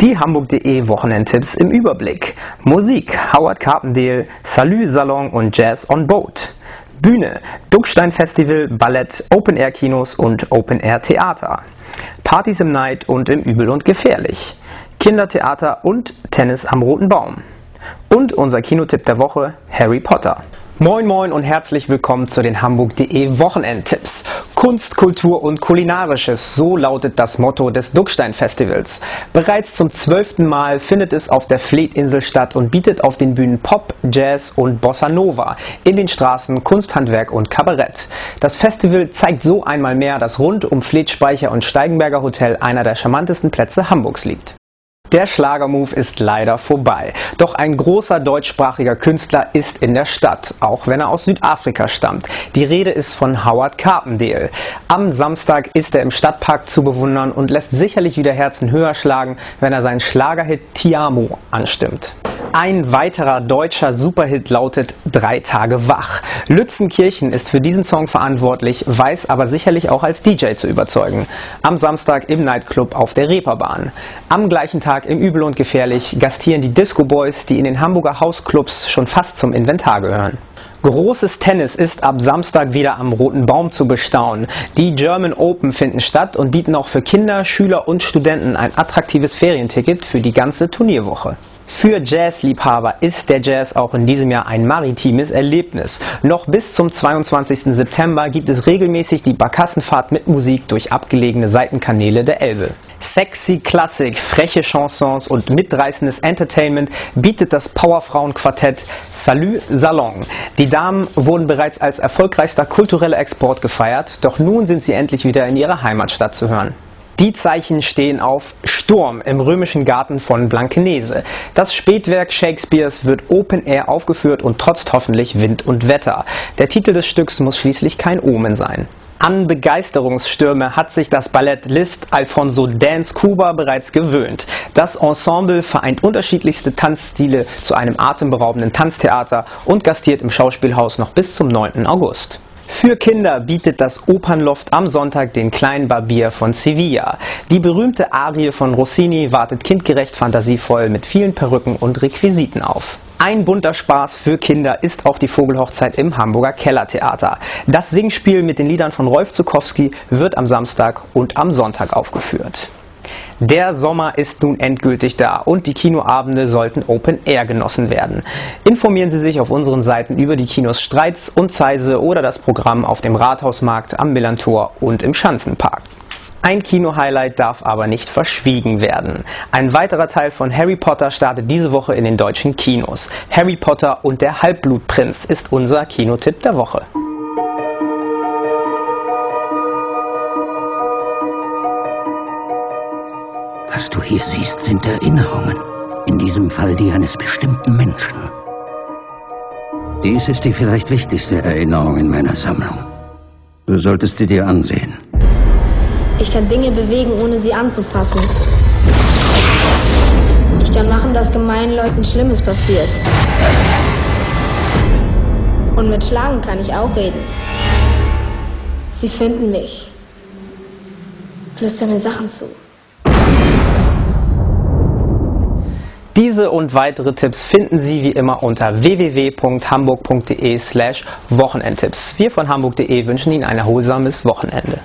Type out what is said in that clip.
Die Hamburg.de Wochenendtipps im Überblick. Musik Howard Carpendale, Salü Salon und Jazz on Boat. Bühne Duckstein Festival, Ballett, Open Air Kinos und Open Air Theater. Partys im Night und im Übel und Gefährlich. Kindertheater und Tennis am Roten Baum. Und unser Kinotipp der Woche Harry Potter. Moin Moin und herzlich willkommen zu den Hamburg.de Wochenendtipps. Kunst, Kultur und Kulinarisches, so lautet das Motto des Duckstein Festivals. Bereits zum zwölften Mal findet es auf der Fleetinsel statt und bietet auf den Bühnen Pop, Jazz und Bossa Nova, in den Straßen Kunsthandwerk und Kabarett. Das Festival zeigt so einmal mehr, dass rund um Fleetspeicher und Steigenberger Hotel einer der charmantesten Plätze Hamburgs liegt. Der Schlagermove ist leider vorbei. Doch ein großer deutschsprachiger Künstler ist in der Stadt, auch wenn er aus Südafrika stammt. Die Rede ist von Howard Carpendale. Am Samstag ist er im Stadtpark zu bewundern und lässt sicherlich wieder Herzen höher schlagen, wenn er seinen Schlagerhit Tiamo anstimmt. Ein weiterer deutscher Superhit lautet Drei Tage wach. Lützenkirchen ist für diesen Song verantwortlich, weiß aber sicherlich auch als DJ zu überzeugen. Am Samstag im Nightclub auf der Reeperbahn. Am gleichen Tag im Übel und Gefährlich gastieren die Disco Boys, die in den Hamburger Hausclubs schon fast zum Inventar gehören. Großes Tennis ist ab Samstag wieder am Roten Baum zu bestaunen. Die German Open finden statt und bieten auch für Kinder, Schüler und Studenten ein attraktives Ferienticket für die ganze Turnierwoche. Für Jazzliebhaber ist der Jazz auch in diesem Jahr ein maritimes Erlebnis. Noch bis zum 22. September gibt es regelmäßig die Barkassenfahrt mit Musik durch abgelegene Seitenkanäle der Elbe. Sexy Klassik, freche Chansons und mitreißendes Entertainment bietet das Powerfrauenquartett Salü Salon. Die Damen wurden bereits als erfolgreichster kultureller Export gefeiert, doch nun sind sie endlich wieder in ihrer Heimatstadt zu hören. Die Zeichen stehen auf Sturm im römischen Garten von Blankenese. Das Spätwerk Shakespeares wird Open Air aufgeführt und trotzt hoffentlich Wind und Wetter. Der Titel des Stücks muss schließlich kein Omen sein. An Begeisterungsstürme hat sich das Ballett Liszt Alfonso Dance Cuba bereits gewöhnt. Das Ensemble vereint unterschiedlichste Tanzstile zu einem atemberaubenden Tanztheater und gastiert im Schauspielhaus noch bis zum 9. August. Für Kinder bietet das Opernloft am Sonntag den kleinen Barbier von Sevilla. Die berühmte Arie von Rossini wartet kindgerecht fantasievoll mit vielen Perücken und Requisiten auf. Ein bunter Spaß für Kinder ist auch die Vogelhochzeit im Hamburger Kellertheater. Das Singspiel mit den Liedern von Rolf Zukowski wird am Samstag und am Sonntag aufgeführt. Der Sommer ist nun endgültig da und die Kinoabende sollten Open Air genossen werden. Informieren Sie sich auf unseren Seiten über die Kinos Streits und Zeise oder das Programm auf dem Rathausmarkt, am Millantor und im Schanzenpark. Ein Kino-Highlight darf aber nicht verschwiegen werden. Ein weiterer Teil von Harry Potter startet diese Woche in den deutschen Kinos. Harry Potter und der Halbblutprinz ist unser Kinotipp der Woche. Was du hier siehst, sind Erinnerungen. In diesem Fall die eines bestimmten Menschen. Dies ist die vielleicht wichtigste Erinnerung in meiner Sammlung. Du solltest sie dir ansehen. Ich kann Dinge bewegen, ohne sie anzufassen. Ich kann machen, dass gemeinen Leuten Schlimmes passiert. Und mit Schlagen kann ich auch reden. Sie finden mich. Flüstern mir Sachen zu. Diese und weitere Tipps finden Sie wie immer unter www.hamburg.de slash Wochenendtipps. Wir von hamburg.de wünschen Ihnen ein erholsames Wochenende.